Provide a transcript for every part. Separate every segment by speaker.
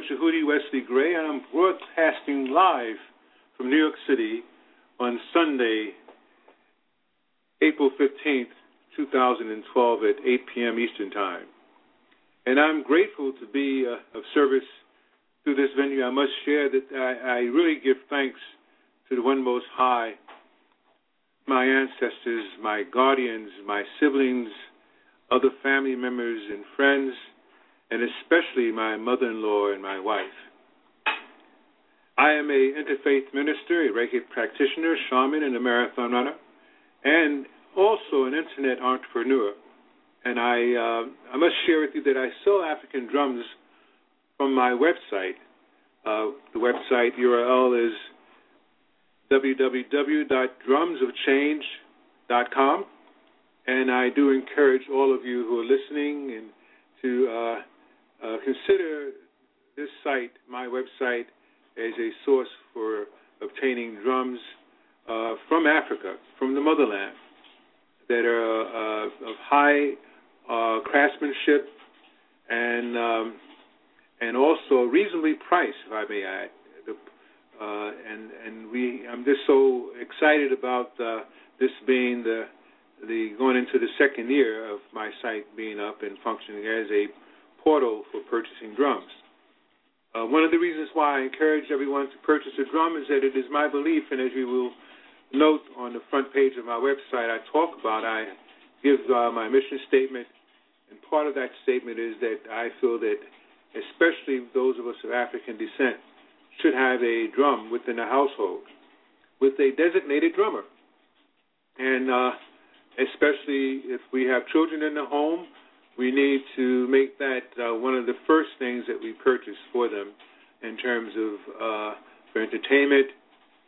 Speaker 1: Jehudi Wesley Gray, and I'm broadcasting live from New York City on Sunday, April 15th, 2012 at 8 p.m. Eastern Time. And I'm grateful to be uh, of service through this venue. I must share that I, I really give thanks to the One Most High my ancestors, my guardians, my siblings, other family members and friends, and especially my mother in law and my wife. I am a interfaith minister, a Reiki practitioner, shaman, and a marathon runner, and also an internet entrepreneur. And I, uh, I must share with you that I sell African drums from my website. Uh, the website URL is www.drumsofchange.com. And I do encourage all of you who are listening and to uh, uh, consider this site, my website, as a source for obtaining drums uh, from Africa, from the motherland, that are uh, of high uh, craftsmanship and um, and also reasonably priced, if I may add. Uh, and and we I'm just so excited about uh, this being the the going into the second year of my site being up and functioning as a portal for purchasing drums. Uh, one of the reasons why I encourage everyone to purchase a drum is that it is my belief, and as you will note on the front page of my website, I talk about I give uh, my mission statement, and part of that statement is that I feel that, especially those of us of African descent, should have a drum within the household with a designated drummer. And uh, especially if we have children in the home, we need to make that uh, one of the first things that we purchase for them in terms of uh, for entertainment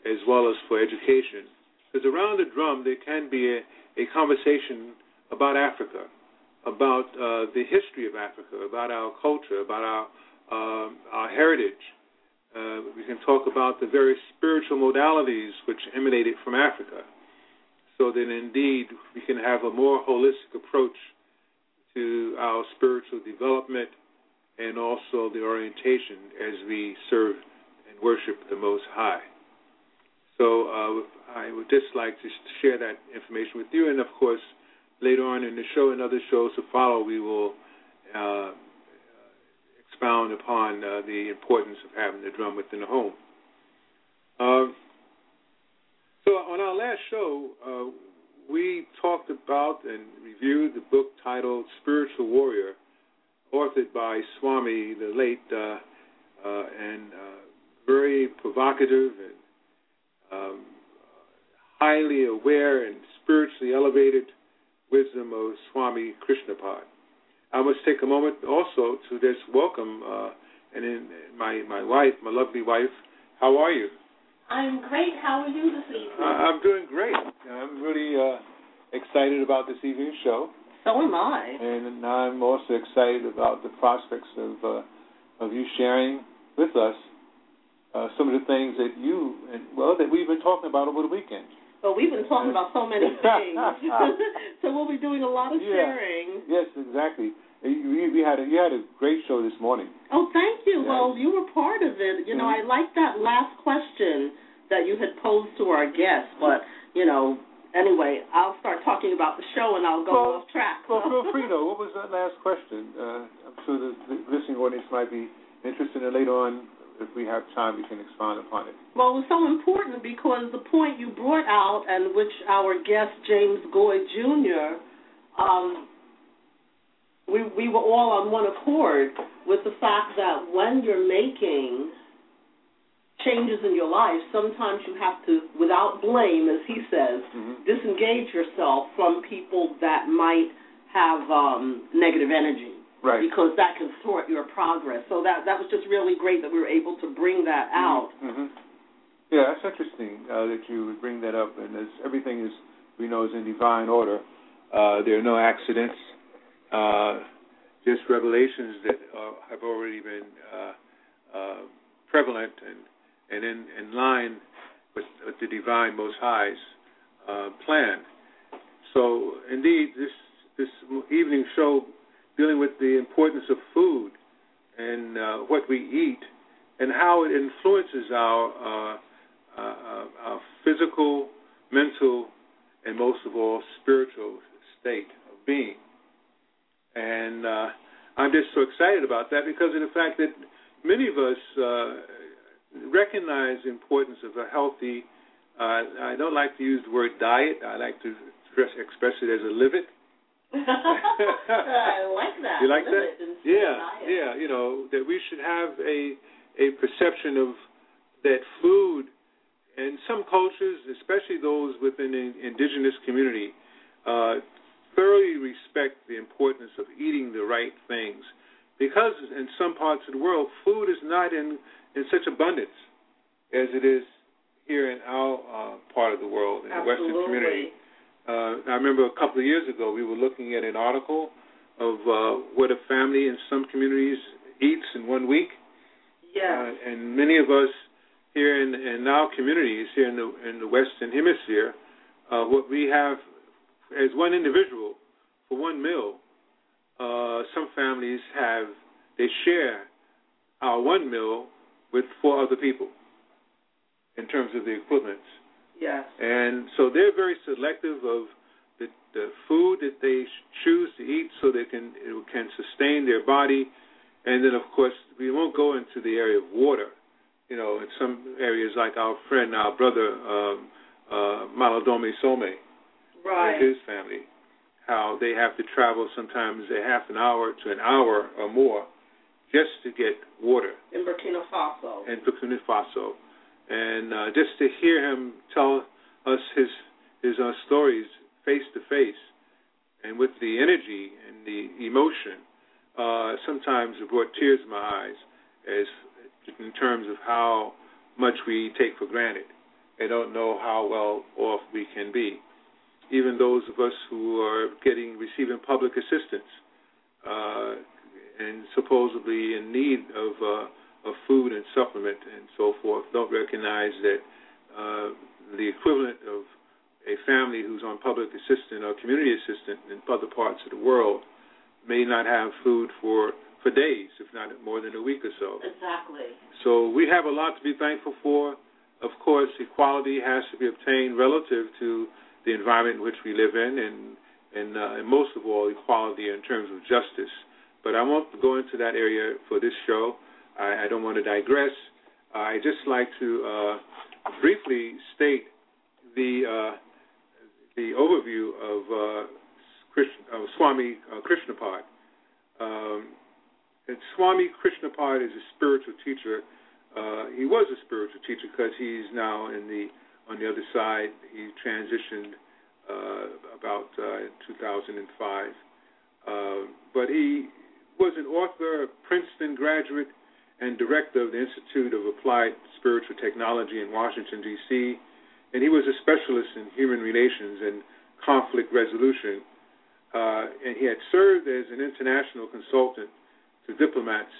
Speaker 1: as well as for education. Because around the drum, there can be a, a conversation about Africa, about uh, the history of Africa, about our culture, about our um, our heritage. Uh, we can talk about the various spiritual modalities which emanated from Africa, so that indeed we can have a more holistic approach to our spiritual development and also the orientation as we serve and worship the Most High. So uh, I would just like to share that information with you, and of course, later on in the show and other shows to follow, we will uh, expound upon uh, the importance of having the drum within the home. Uh, so on our last show, uh, we talked about and reviewed the book titled Spiritual Warrior, authored by Swami, the late uh, uh, and very provocative and um, highly aware and spiritually elevated wisdom of Swami Krishnapada. I must take a moment also to just welcome uh, and in my my wife, my lovely wife. How are you?
Speaker 2: I'm great. How are you this evening? Uh,
Speaker 1: I'm doing great. I'm really uh, excited about this evening's show.
Speaker 2: So am I.
Speaker 1: And I'm also excited about the prospects of uh, of you sharing with us uh, some of the things that you and well that we've been talking about over the weekend.
Speaker 2: Well, we've been talking about so many things, so we'll be doing a lot of
Speaker 1: yeah.
Speaker 2: sharing.
Speaker 1: Yes, exactly. We, we had a, you had a great show this morning.
Speaker 2: Oh, thank you.
Speaker 1: Yeah.
Speaker 2: Well, you were part of it. You know,
Speaker 1: mm-hmm.
Speaker 2: I liked that last question that you had posed to our guest, but you know, anyway, I'll start talking about the show and I'll go
Speaker 1: well,
Speaker 2: off track.
Speaker 1: Well, feel free though. What was that last question? Uh, I'm sure the, the listening audience might be interested in later on if we have time, we can expand upon it.
Speaker 2: Well, it was so important because the point you brought out, and which our guest James Goy Jr. Um, we we were all on one accord with the fact that when you're making changes in your life, sometimes you have to, without blame, as he says,
Speaker 1: mm-hmm.
Speaker 2: disengage yourself from people that might have um, negative energy
Speaker 1: right.
Speaker 2: because that can thwart your progress. So that that was just really great that we were able to bring that out.
Speaker 1: Mm-hmm. Yeah, that's interesting uh, that you would bring that up. And as everything is, we know, is in divine order. Uh, there are no accidents, uh, just revelations that uh, have already been uh, uh, prevalent and and in, in line with, with the divine Most High's plan. So, indeed, this this evening show dealing with the importance of food and uh, what we eat and how it influences our, uh, uh, our physical, mental, and most of all, spiritual state of being. And uh, I'm just so excited about that because of the fact that many of us uh, recognize the importance of a healthy. Uh, I don't like to use the word diet. I like to express, express it as a live it
Speaker 2: I like that.
Speaker 1: You like
Speaker 2: that?
Speaker 1: Yeah, yeah. You know that we should have a a perception of that food, and some cultures, especially those within the indigenous community, uh, thoroughly respect the importance of eating the right things, because in some parts of the world, food is not in in such abundance as it is here in our uh, part of the world, in
Speaker 2: Absolutely.
Speaker 1: the Western community. Uh, I remember a couple of years ago we were looking at an article of uh, what a family in some communities eats in one week.
Speaker 2: Yeah.
Speaker 1: Uh, and many of us here in, in our communities here in the in the Western Hemisphere, uh, what we have as one individual for one meal. Uh, some families have they share our one meal with four other people in terms of the equivalents.
Speaker 2: Yes.
Speaker 1: And so they're very selective of the, the food that they choose to eat, so they can it can sustain their body. And then, of course, we won't go into the area of water. You know, in some areas like our friend, our brother um, uh, Malidoma Some,
Speaker 2: right.
Speaker 1: and his family, how they have to travel sometimes a half an hour to an hour or more just to get water.
Speaker 2: In Burkina Faso.
Speaker 1: In Burkina Faso and uh, just to hear him tell us his his uh, stories face to face, and with the energy and the emotion, uh, sometimes it brought tears to my eyes, as in terms of how much we take for granted. I don't know how well off we can be. Even those of us who are getting receiving public assistance supposedly in need of uh, of food and supplement and so forth don't recognize that uh, the equivalent of a family who's on public assistance or community assistance in other parts of the world may not have food for for days, if not more than a week or so.
Speaker 2: Exactly.
Speaker 1: So we have a lot to be thankful for. Of course, equality has to be obtained relative to the environment in which we live in, and and, uh, and most of all, equality in terms of justice. But I won't go into that area for this show. I, I don't want to digress. I just like to uh, briefly state the uh, the overview of, uh, Krishna, Swami uh, Krishnapada. Um, Swami Krishnapada is a spiritual teacher. Uh, he was a spiritual teacher because he's now in the on the other side. He transitioned uh, about uh, 2005, uh, but he was an author, Princeton graduate, and director of the Institute of Applied Spiritual Technology in Washington D.C and he was a specialist in human relations and conflict resolution. Uh, and he had served as an international consultant to diplomats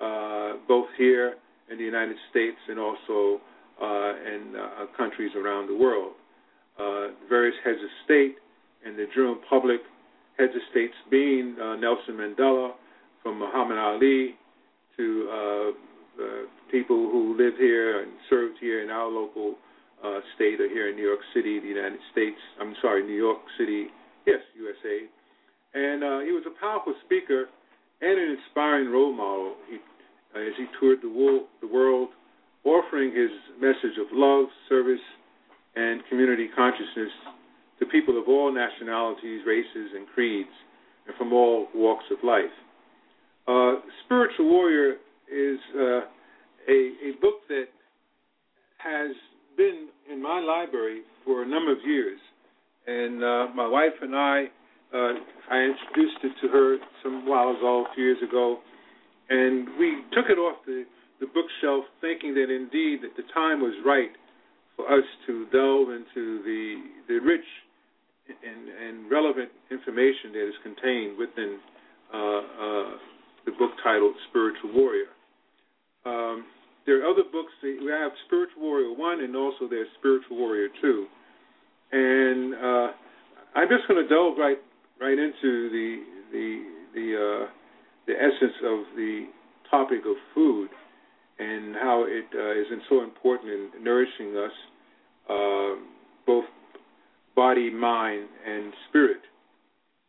Speaker 1: uh, both here in the United States and also uh, in uh, countries around the world. Uh, various heads of state and the general public, heads of states being uh, Nelson Mandela, from Muhammad Ali to people who live here and served here in our local uh, state or here in New York City, the United States. I'm sorry, New York City, yes, USA. And uh, he was a powerful speaker and an inspiring role model. He, uh, as he toured the, wo- the world, offering his message of love, service, and community consciousness to people of all nationalities, races, and creeds, and from all walks of life. Uh, Spiritual Warrior is uh, a, a book that has been in my library for a number of years, and uh, my wife and I, uh, I introduced it to her some while ago, a few years ago, and we took it off the, the bookshelf, thinking that indeed that the time was right for us to delve into the the rich and, and relevant information that is contained within uh, uh, the book titled Spiritual Warrior. Um, there are other books. We have Spiritual Warrior One, and also there's Spiritual Warrior Two. And uh, I'm just going to delve right right into the the the uh, the essence of the topic of food and how it uh, is so important in nourishing us, uh, both body, mind, and spirit.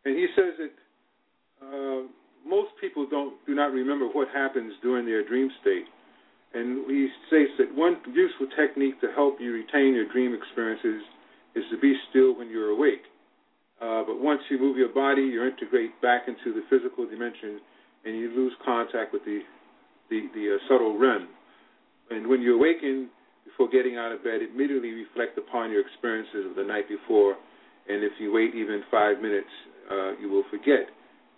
Speaker 1: And he says that uh, most people don't do not remember what happens during their dream state. And he states that one useful technique to help you retain your dream experiences is to be still when you're awake. Uh, but once you move your body, you integrate back into the physical dimension, and you lose contact with the the, the uh, subtle realm. And when you awaken before getting out of bed, immediately reflect upon your experiences of the night before. And if you wait even five minutes, uh, you will forget.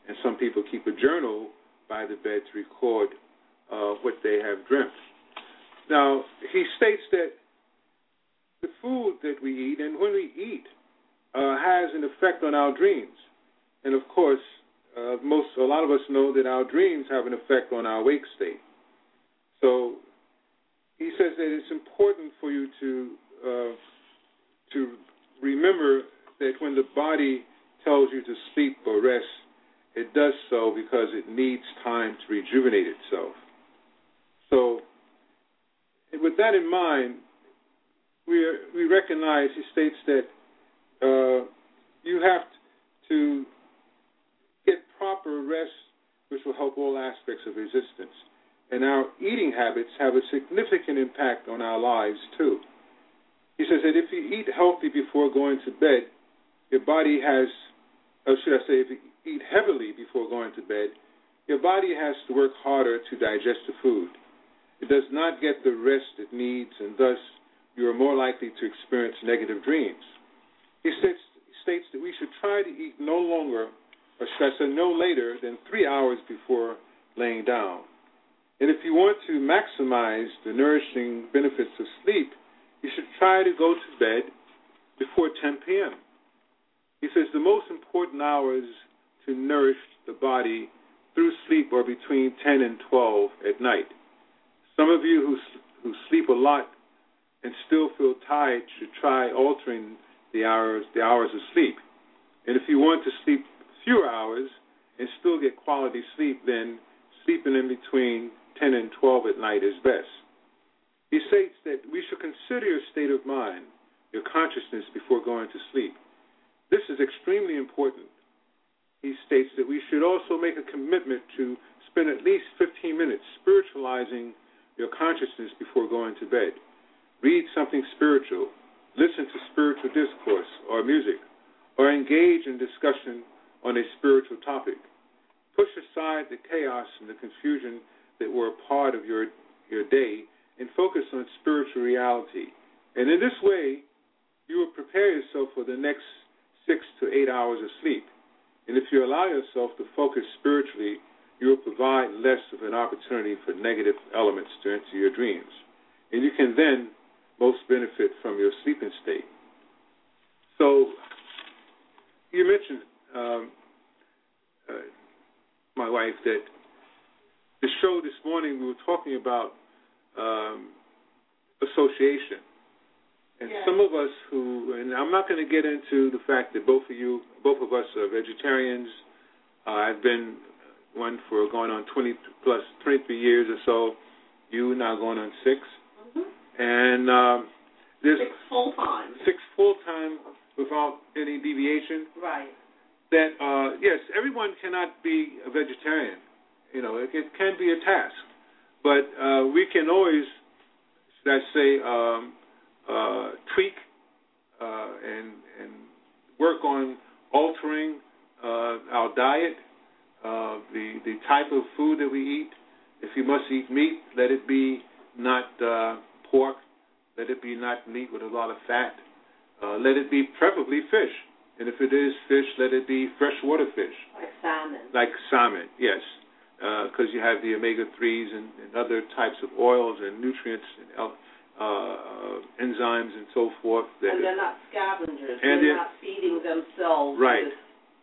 Speaker 1: And some people keep a journal by the bed to record uh, what they have dreamt. Now, he states that the food that we eat and when we eat uh, has an effect on our dreams. And of course, uh, most a lot of us know that our dreams have an effect on our wake state. So he says that it's important for you to uh, to remember that when the body tells you to sleep or rest, it does so because it needs time to rejuvenate itself. So, with that in mind, we we recognize he states that uh, you have to get proper rest, which will help all aspects of existence. And our eating habits have a significant impact on our lives too. He says that if you eat healthy before going to bed, your body has, or should I say, if you eat heavily before going to bed, your body has to work harder to digest the food. It does not get the rest it needs, and thus you are more likely to experience negative dreams. He states, states that we should try to eat no longer, or should I say no later than three hours before laying down. And if you want to maximize the nourishing benefits of sleep, you should try to go to bed before 10 p.m. He says the most important hours to nourish the body through sleep are between 10 and 12 at night. Some of you who who sleep a lot and still feel tired should try altering the hours the hours of sleep. And if you want to sleep fewer hours and still get quality sleep, then sleeping in between 10 and 12 at night is best. He states that we should consider your state of mind, your consciousness before going to sleep. This is extremely important. He states that we should also make a commitment to spend at least 15 minutes spiritualizing your consciousness before going to bed. Read something spiritual, listen to spiritual discourse or music, or engage in discussion on a spiritual topic. Push aside the chaos and the confusion that were a part of your, your day and focus on spiritual reality. And in this way, you will prepare yourself for the next six to eight hours of sleep. And if you allow yourself to focus spiritually, you will provide less of an opportunity for negative elements to enter your dreams. And you can then most benefit from your sleeping state. So, you mentioned, um, uh, my wife, that the show this morning we were talking about um, association. And
Speaker 2: Yes.
Speaker 1: some of us who, and I'm not going to get into the fact that both of you, both of us are vegetarians. Uh, I've been one for going on 20 plus 23 years or so. You now going on 6
Speaker 2: Mhm.
Speaker 1: and um, there's
Speaker 2: Six full time.
Speaker 1: six full time without any deviation.
Speaker 2: Right.
Speaker 1: That uh, yes, everyone cannot be a vegetarian. You know, it, it can be a task, but uh, we can always, should I say, um, uh, tweak uh, and and work on altering uh, our diet, uh, the the type of food that we eat. If you must eat meat, let it be not uh, pork. Let it be not meat with a lot of fat. Uh, let it be preferably fish. And if it is fish, let it be freshwater fish,
Speaker 2: Like salmon.
Speaker 1: like salmon, yes. Because you have the omega 3s and, and other types of oils and nutrients and uh, uh, enzymes and so forth. That
Speaker 2: and they're not scavengers.
Speaker 1: And
Speaker 2: they're
Speaker 1: they're-
Speaker 2: not feeding themselves
Speaker 1: Right.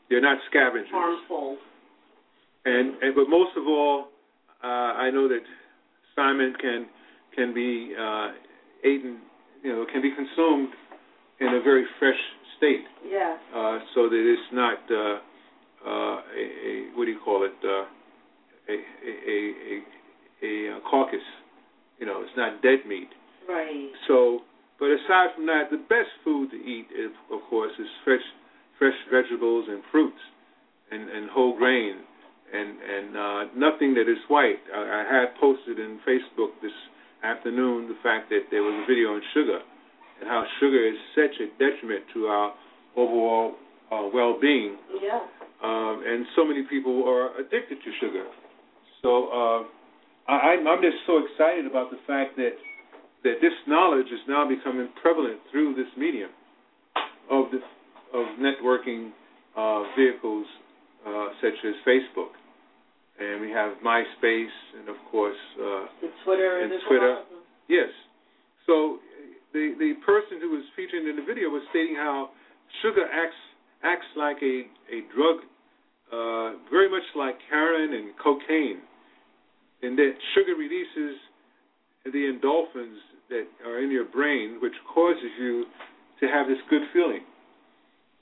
Speaker 1: they're not scavengers.
Speaker 2: harmful.
Speaker 1: And, and but most of all, uh, I know that salmon can can be uh, eaten, you know, can be consumed in a very fresh state.
Speaker 2: Yes.
Speaker 1: uh, so that it's not uh, uh, a, a what do you call it uh, a, a, a, a, a carcass. You know, it's not dead meat.
Speaker 2: Right.
Speaker 1: So, but aside from that, the best food to eat, is, of course, is fresh fresh vegetables and fruits and, and whole grain and and uh, nothing that is white. I, I had posted in Facebook this afternoon the fact that there was a video on sugar and how sugar is such a detriment to our overall uh, well-being,
Speaker 2: Yeah.
Speaker 1: um, and so many people are addicted to sugar. So uh, I, I'm I'm just so excited about the fact that that this knowledge is now becoming prevalent through this medium of the of networking uh, vehicles uh, such as Facebook, and we have MySpace, and of course. Uh,
Speaker 2: And Twitter.
Speaker 1: And Twitter. Yes. So the the person who was featured in the video was stating how sugar acts acts like a a drug, uh, very much like heroin and cocaine, and that sugar releases the endorphins that are in your brain, which causes you to have this good feeling.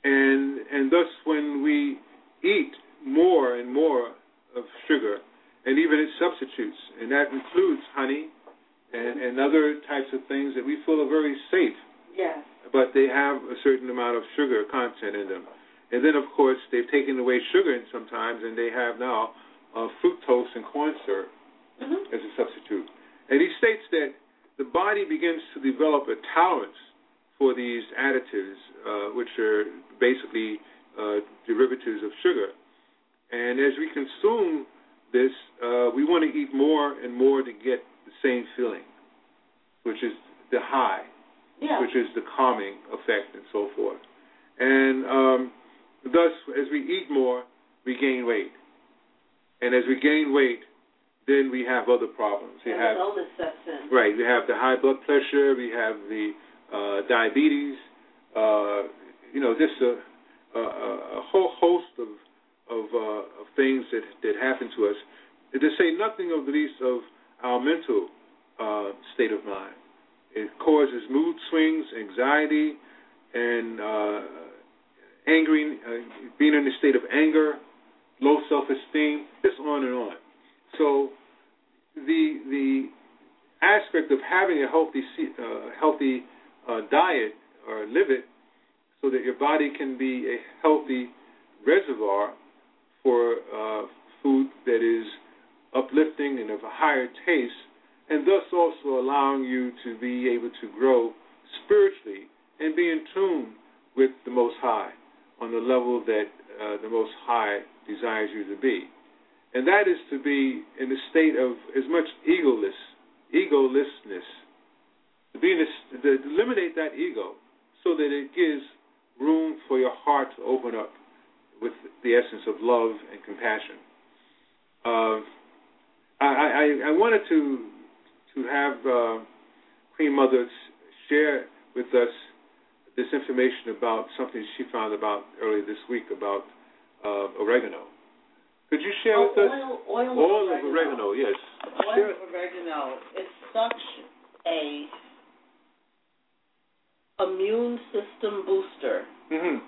Speaker 1: And and thus, when we eat more and more of sugar, and even its substitutes, and that includes honey, and, and other types of things that we feel are very safe,
Speaker 2: Yes.
Speaker 1: but they have a certain amount of sugar content in them. And then, of course, they've taken away sugar in sometimes, and they have now uh, fructose and corn syrup
Speaker 2: Mm-hmm.
Speaker 1: as a substitute. And he states that the body begins to develop a tolerance for these additives, uh, which are basically uh, derivatives of sugar. And as we consume this, uh, we want to eat more and more to get the same feeling, which is the high,
Speaker 2: Yeah.
Speaker 1: which is the calming effect, and so forth. And um, thus, as we eat more, we gain weight. And as we gain weight, then we have other problems. We have
Speaker 2: the illness sets in.
Speaker 1: Right. We have the high blood pressure. We have the uh, diabetes, uh, you know, just a, a, a whole host of of, uh, of things that that happen to us. And to say nothing of the least of our mental uh, state of mind. It causes mood swings, anxiety, and uh, angry, uh, being in a state of anger, low self-esteem, just on and on. So the the aspect of having a healthy uh, healthy uh, diet or live it so that your body can be a healthy reservoir for uh, food that is uplifting and of a higher taste, and thus also allowing you to be able to grow spiritually and be in tune with the Most High on the level that uh, the Most High desires you to be. And that is to be in a state of as much egoless, egolessness, to be in a, to eliminate that ego so that it gives room for your heart to open up with the essence of love and compassion. Uh, I, I, I wanted to to have uh, Queen Mother share with us this information about something she found about earlier this week about uh, oregano. Could you share
Speaker 2: oh,
Speaker 1: with us
Speaker 2: oil, oil,
Speaker 1: oil
Speaker 2: of
Speaker 1: oregano? Yes.
Speaker 2: Oil
Speaker 1: Share-
Speaker 2: of oregano is such a immune system booster.
Speaker 1: Mhm.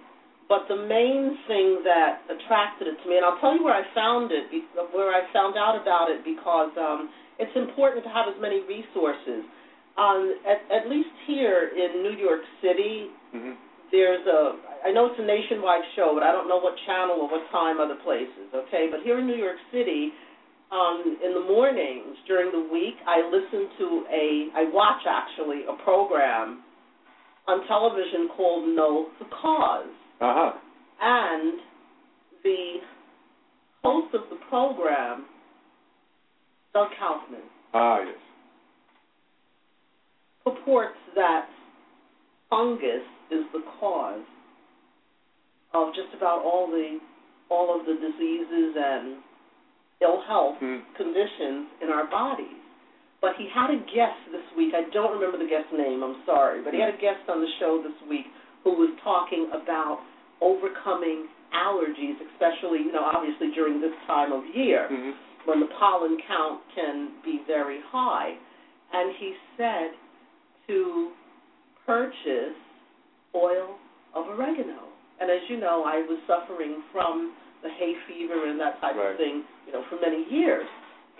Speaker 2: But the main thing that attracted it to me, and I'll tell you where I found it, where I found out about it, because um, it's important to have as many resources. Um, at, at least here in New York City,
Speaker 1: Mhm.
Speaker 2: There's a, I know it's a nationwide show, but I don't know what channel or what time other places, okay? But here in New York City, um, in the mornings during the week, I listen to a, I watch actually a program on television called Know the Cause
Speaker 1: Uh-huh.
Speaker 2: and the host of the program, Doug Kaufman,
Speaker 1: Ah, yes.
Speaker 2: purports that fungus is the cause of just about all the all of the diseases and ill health
Speaker 1: Hmm.
Speaker 2: conditions in our bodies. But he had a guest this week. I don't remember the guest's name. I'm sorry, but he had a guest on the show this week who was talking about overcoming allergies, especially you know obviously during this time of year
Speaker 1: Mhm.
Speaker 2: when the pollen count can be very high. And he said to purchase oil of oregano. And as you know, I was suffering from the hay fever and that type
Speaker 1: Right.
Speaker 2: of thing, you know, for many years.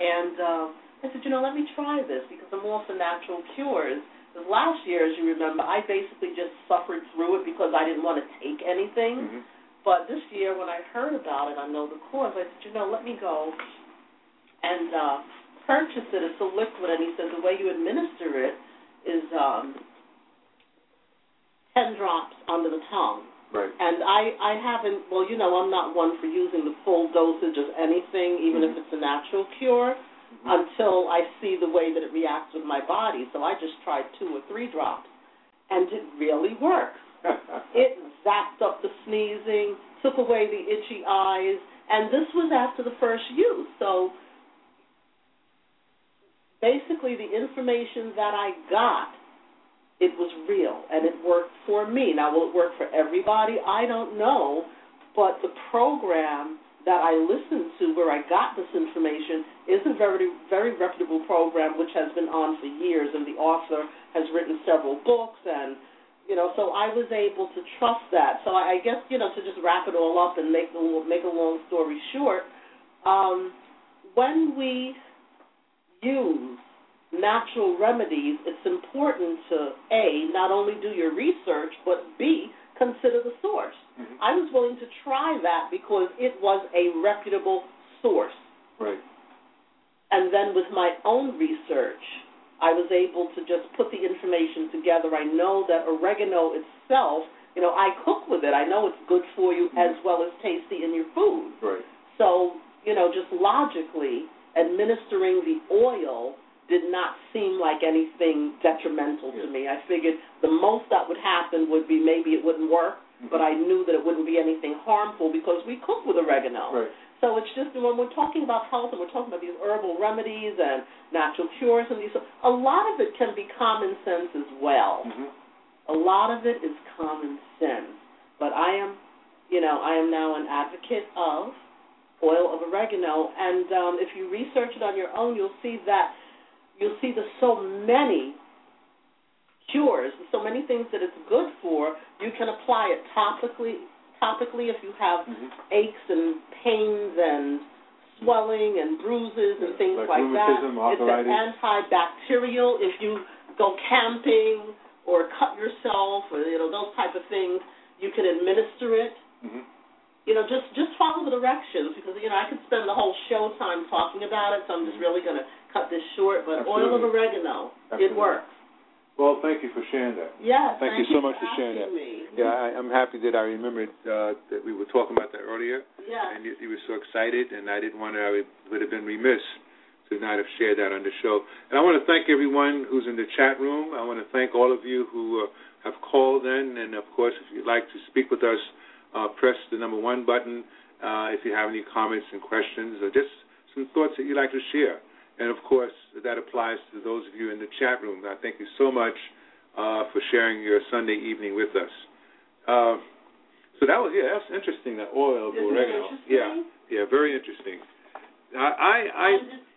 Speaker 2: And uh, I said, you know, let me try this because I'm all for natural cures. Because last year, as you remember, I basically just suffered through it because I didn't want to take anything.
Speaker 1: Mhm.
Speaker 2: But this year, when I heard about it, I know the cause. I said, you know, let me go and uh, purchase it. It's a liquid, and he said the way you administer it is um, ten drops under the tongue.
Speaker 1: Right.
Speaker 2: And I, I haven't. Well, you know, I'm not one for using the full dosage of anything, even if mm-hmm. it's a natural cure, mm-hmm. until I see the way that it reacts with my body. So I just tried two or three drops, and it really works. It zapped up the sneezing, took away the itchy eyes, and this was after the first use. So basically, the information that I got, it was real and it worked for me. Now, will it work for everybody? I don't know, but the program that I listened to where I got this information is a very, very reputable program which has been on for years, and the author has written several books and you know, so I was able to trust that. So I guess you know to just wrap it all up and make the make a long story short, um, when we use natural remedies, it's important to a not only do your research but b consider the source.
Speaker 1: Mhm.
Speaker 2: I was willing to try that because it was a reputable source.
Speaker 1: Right.
Speaker 2: And then with my own research, I was able to just put the information together. I know that oregano itself, you know, I cook with it. I know it's good for you as well as tasty in your food.
Speaker 1: Right.
Speaker 2: So, you know, just logically, administering the oil did not seem like anything detrimental to me. I figured the most that would happen would be maybe it wouldn't work, but I knew that it wouldn't be anything harmful because we cook with oregano.
Speaker 1: Right.
Speaker 2: So it's just when we're talking about health and we're talking about these herbal remedies and natural cures and these, a lot of it can be common sense as well.
Speaker 1: Mhm.
Speaker 2: A lot of it is common sense. But I am, you know, I am now an advocate of oil of oregano. And um, if you research it on your own, you'll see that you'll see there's so many cures, and so many things that it's good for. You can apply it topically. Topically, if you have
Speaker 1: Mhm.
Speaker 2: aches and pains and swelling and bruises and things
Speaker 1: Like
Speaker 2: like,
Speaker 1: rheumatism,
Speaker 2: that, it's an antibacterial. If you go camping or cut yourself or you know those type of things, you can administer it
Speaker 1: Mhm.
Speaker 2: You know, just just follow the directions because you know I could spend the whole show time talking about it, so I'm just really going to cut this short. But oil of oregano,
Speaker 1: Absolutely.
Speaker 2: it works.
Speaker 1: Well, thank you for sharing that.
Speaker 2: Yes,
Speaker 1: Thank you so much
Speaker 2: for
Speaker 1: for sharing that.
Speaker 2: Me.
Speaker 1: Yeah, I, I'm happy that I remembered uh, that we were talking about that earlier,
Speaker 2: Yes.
Speaker 1: and you, you were so excited, and I didn't want to. I would, would have been remiss to not have shared that on the show. And I want to thank everyone who's in the chat room. I want to thank all of you who uh, have called in, and of course, if you'd like to speak with us, uh, press the number one button. Uh, if you have any comments and questions, or just some thoughts that you'd like to share. And of course, that applies to those of you in the chat room. I thank you so much uh, for sharing your Sunday evening with us. Uh, so that was yeah, that's interesting. That oil of oregano. Yeah, yeah, very interesting. I, I, I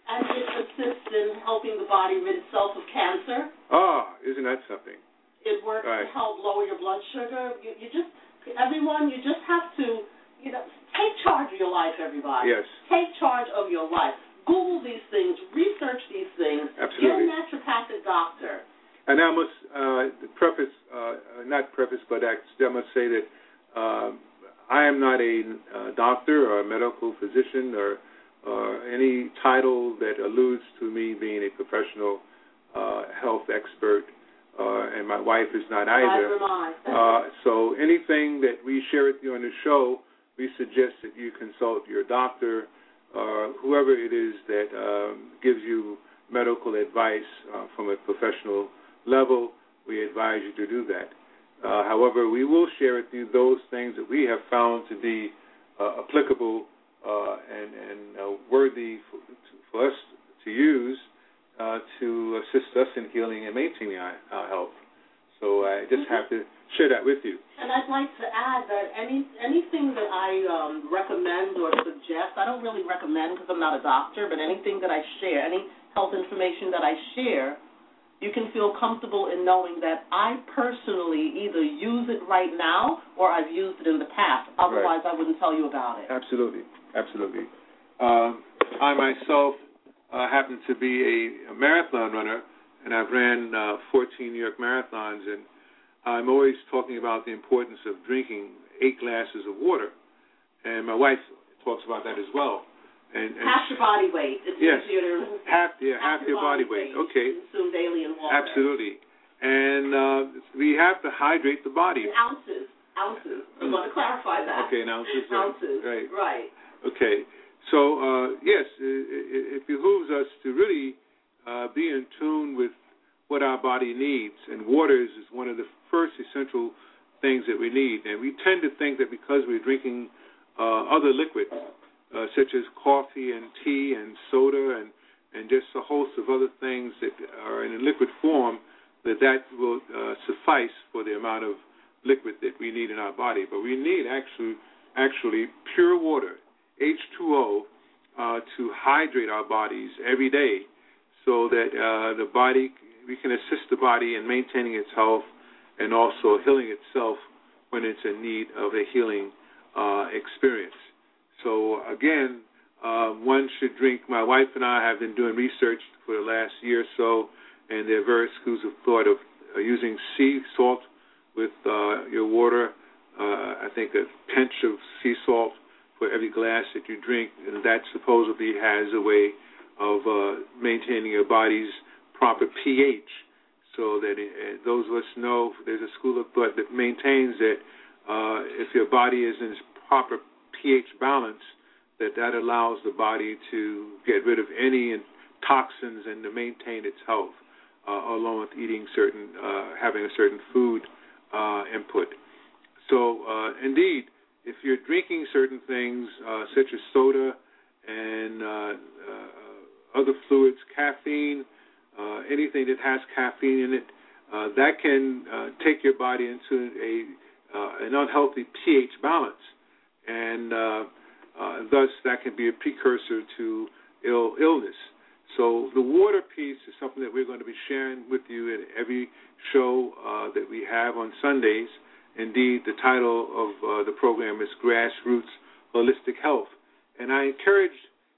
Speaker 2: and, it, assists in helping the body rid itself of cancer.
Speaker 1: ah, isn't that something?
Speaker 2: It works
Speaker 1: Right.
Speaker 2: to help lower your blood sugar. You, you just everyone, you just have to, you know, take charge of your life. Everybody.
Speaker 1: Yes.
Speaker 2: Take charge of your life. Google these things. Research these things.
Speaker 1: Absolutely.
Speaker 2: Get a naturopathic doctor.
Speaker 1: And I must uh, preface, uh, not preface, but I I must say that uh, I am not a uh, doctor or a medical physician or, or any title that alludes to me being a professional uh, health expert, uh, and my wife is not either.
Speaker 2: Neither am I.
Speaker 1: Uh, so anything that we share with you on the show, we suggest that you consult your doctor or whoever it is that um, gives you medical advice uh, from a professional level. We advise you to do that. Uh, however, we will share with you those things that we have found to be uh, applicable uh, and, and uh, worthy for, for us to use uh, to assist us in healing and maintaining our, our health. So I just have to share that with you.
Speaker 2: And I'd like to add that any anything that I um, recommend or suggest, I don't really recommend because I'm not a doctor, but anything that I share, any health information that I share, you can feel comfortable in knowing that I personally either use it right now or I've used it in the past. Otherwise, I wouldn't tell you about it.
Speaker 1: Absolutely, absolutely. Uh, I myself uh, happen to be a, a marathon runner, and I've ran uh, 14 New York marathons, and I'm always talking about the importance of drinking eight glasses of water, and my wife talks about that as well. And, and
Speaker 2: Half your body weight. It's
Speaker 1: Yes.
Speaker 2: easier to
Speaker 1: half, yeah, half your body weight. Okay,
Speaker 2: Consume daily in water.
Speaker 1: absolutely. And uh, we have to hydrate the body.
Speaker 2: In ounces. Ounces. I want to clarify that.
Speaker 1: Okay, is right.
Speaker 2: Ounces.
Speaker 1: Right.
Speaker 2: Right.
Speaker 1: Okay, so uh, yes, it, it, behooves us to really uh, be in tune with what our body needs, and water is, is one of the first essential things that we need. And we tend to think that because we're drinking uh, other liquids, uh, such as coffee and tea and soda and and just a host of other things that are in a liquid form, that that will uh, suffice for the amount of liquid that we need in our body. But we need actually actually pure water, H2O, uh, to hydrate our bodies every day, so that uh, the body we can assist the body in maintaining its health and also healing itself when it's in need of a healing uh, experience. So again, uh, one should drink. My wife and I have been doing research for the last year or so, and there are various schools of thought of uh, using sea salt with uh, your water. Uh, I think a pinch of sea salt for every glass that you drink, and that supposedly has a way of uh, maintaining your body's proper pH. So that it, uh, those of us know there's a school of thought that maintains that uh, if your body is in proper pH balance, that that allows the body to get rid of any toxins and to maintain its health, uh, along with eating certain, uh, having a certain food uh, input. So, uh, indeed, if you're drinking certain things uh, such as soda and uh, uh, other fluids, caffeine, uh, anything that has caffeine in it, uh, that can take your body into a an unhealthy pH balance, and thus that can be a precursor to ill illness. So the water piece is something that we're going to be sharing with you in every show uh, that we have on Sundays. Indeed, the title of uh, the program is Grassroots Holistic Health, and I encourage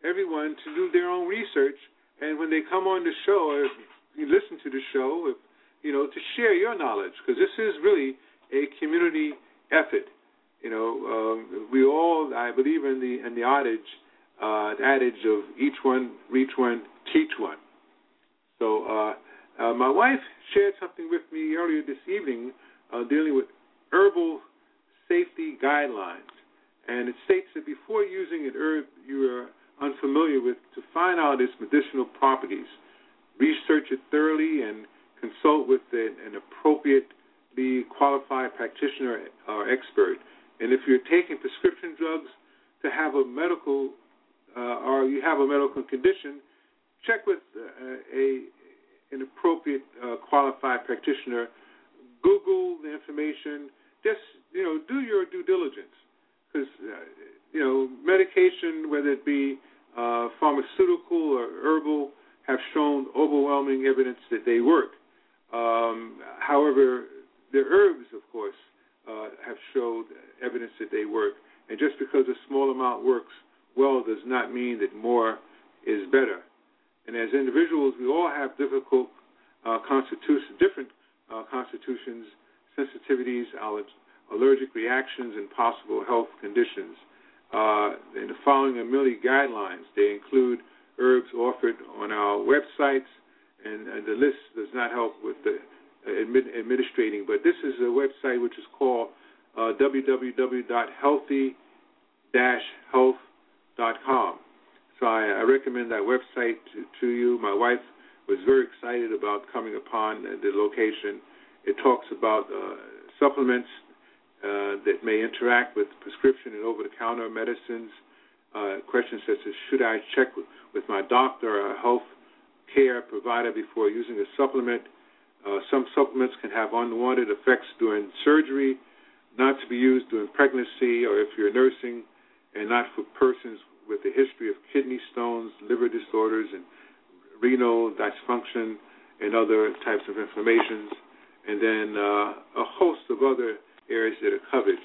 Speaker 1: everyone to do their own research. And when they come on the show, or you listen to the show, if, you know, to share your knowledge, because this is really a community effort. You know, um, we all, I believe in the in the adage, uh, the adage of each one, reach one, teach one. So, uh, uh, my wife shared something with me earlier this evening uh, dealing with herbal safety guidelines, and it states that before using an herb you are unfamiliar with, to find out its medicinal properties, research it thoroughly and consult with an appropriately qualified practitioner or expert. And if you're taking prescription drugs, to have a medical uh, or you have a medical condition, check with uh, a an appropriate uh, qualified practitioner. Google the information. Just you know, do your due diligence because uh, you know medication, whether it be uh, pharmaceutical or herbal, have shown overwhelming evidence that they work. Um, however, the herbs, of course, uh, have showed evidence that they work. And just because a small amount works well does not mean that more is better. And as individuals, we all have difficult uh, constitutions, different uh, constitutions, sensitivities, allergic reactions, and possible health conditions. Uh, and the following merely guidelines. They include herbs offered on our websites, and, and the list does not help with the admin, administrating. But this is a website which is called uh, www.healthy-health.com. So I, I recommend that website to, to you. My wife was very excited about coming upon the location. It talks about uh, supplements uh, that may interact with prescription and over-the-counter medicines. Uh, questions such as should I check with, with my doctor or health care provider before using a supplement? Uh, some supplements can have unwanted effects during surgery, not to be used during pregnancy or if you're nursing, and not for persons with a history of kidney stones, liver disorders, and renal dysfunction, and other types of inflammations, and then uh, a host of other areas that are covered.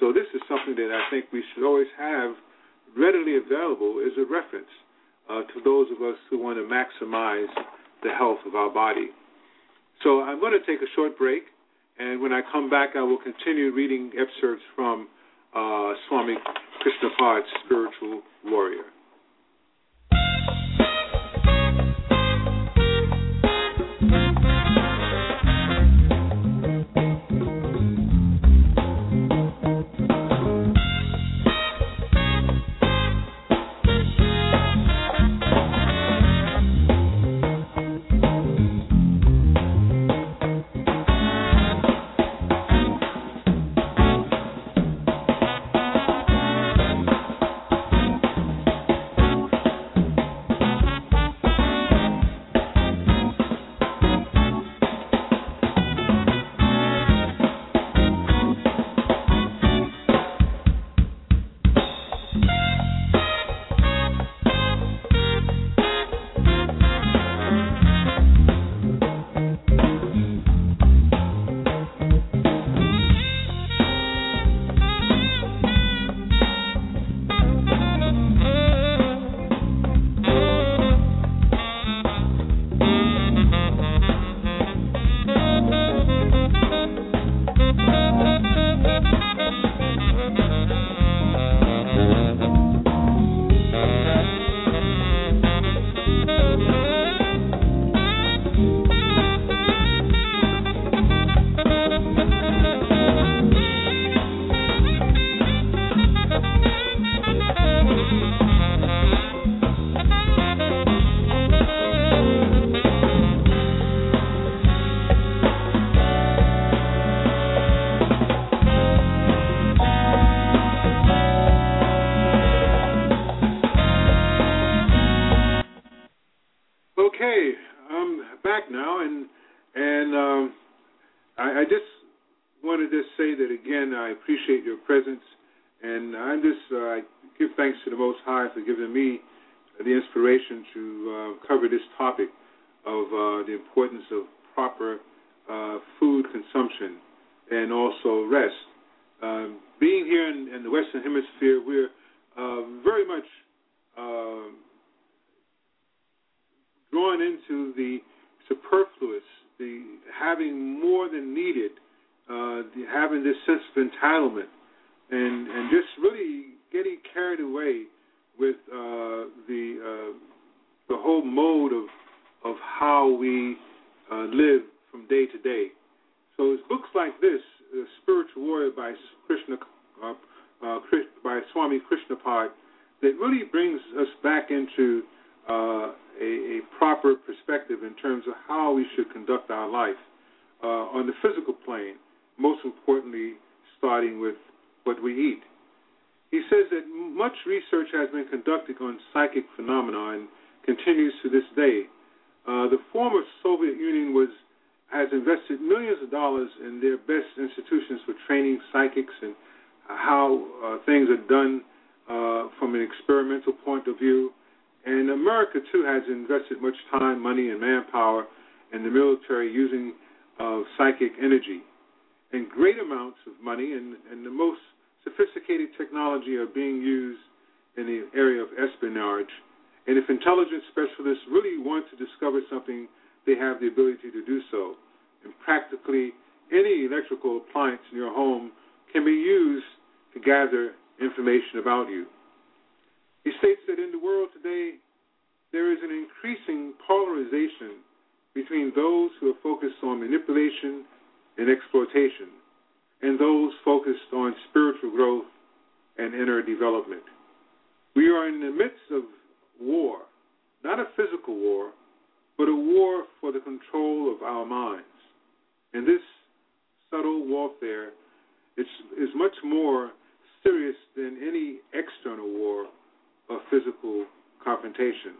Speaker 1: So this is something that I think we should always have readily available as a reference uh, to those of us who want to maximize the health of our body. So I'm going to take a short break, and when I come back, I will continue reading excerpts from uh, Swami Krishnapada's Spiritual your presence, and I just uh, I give thanks to the Most High for giving me the inspiration to uh, cover this topic of uh, the importance of proper uh, food consumption and also rest. Um, being here in, in, the Western Hemisphere, we're uh, very much uh, drawn into the superfluous, the having more than needed, uh, the, having this sense of entitlement, and and just really getting carried away with uh, the uh, the whole mode of of how we uh, live from day to day. So it's books like this, uh, Spiritual Warrior by Krishna, uh, uh, by Swami Krishnapada, that really brings us back into a, a, proper perspective in terms of how we should conduct our life on the physical plane. Most importantly, starting with what we eat. He says that much research has been conducted on psychic phenomena and continues to this day. Uh, the former Soviet Union was has invested millions of dollars in their best institutions for training psychics and how uh, things are done uh, from an experimental point of view. And America, too, has invested much time, money, and manpower in the military using uh, psychic energy. And great amounts of money and, and the most sophisticated technology are being used in the area of espionage. And if intelligence specialists really want to discover something, they have the ability to do so. And practically any electrical appliance in your home can be used to gather information about you. He states that in the world today, there is an increasing polarization between those who are focused on manipulation and exploitation and those focused on spiritual growth and inner development. We are in the midst of war, not a physical war, but a war for the control of our minds. And this subtle warfare is, is much more serious than any external war or physical confrontation.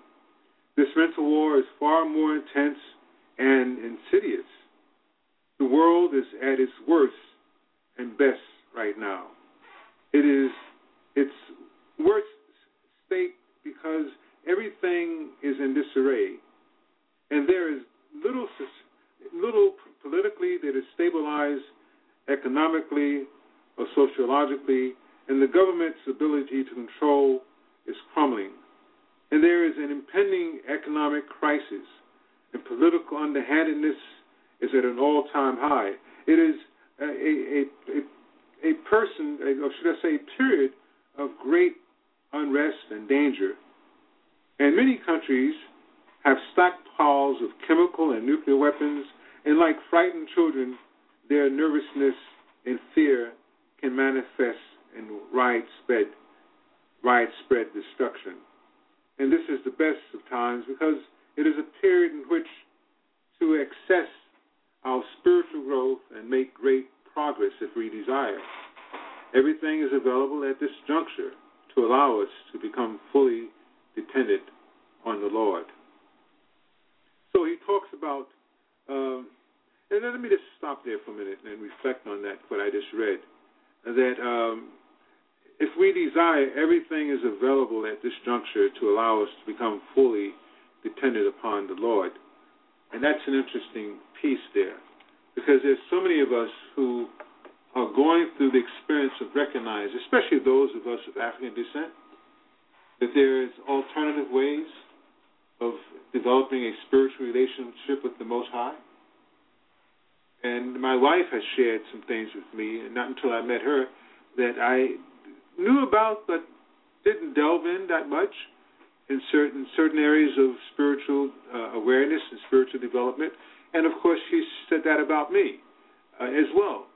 Speaker 1: This mental war is far more intense and insidious. The world is at its worst and best right now. It is its worst state because everything is in disarray, and there is little little politically that is stabilized economically or sociologically, and the government's ability to control is crumbling. And there is an impending economic crisis, and political underhandedness is at an all time high. It is a, a, a, a person, or should I say, a period of great unrest and danger. And many countries have stockpiles of chemical and nuclear weapons, and like frightened children, their nervousness and fear can manifest in widespread, widespread destruction. And this is the best of times because it is a period in which to access our spiritual growth and make great progress if we desire. Everything is available at this juncture to allow us to become fully dependent on the Lord. So he talks about, um, and let me just stop there for a minute and reflect on that, what I just read. That um, if we desire, everything is available at this juncture to allow us to become fully dependent upon the Lord. And that's an interesting piece there because there's so many of us who are going through the experience of recognizing, especially those of us of African descent, that there is alternative ways of developing a spiritual relationship with the Most High. And my wife has shared some things with me, and not until I met her, that I knew about but didn't delve in that much in certain certain areas of spiritual uh, awareness and spiritual development. And of course, she said that about me uh, as well.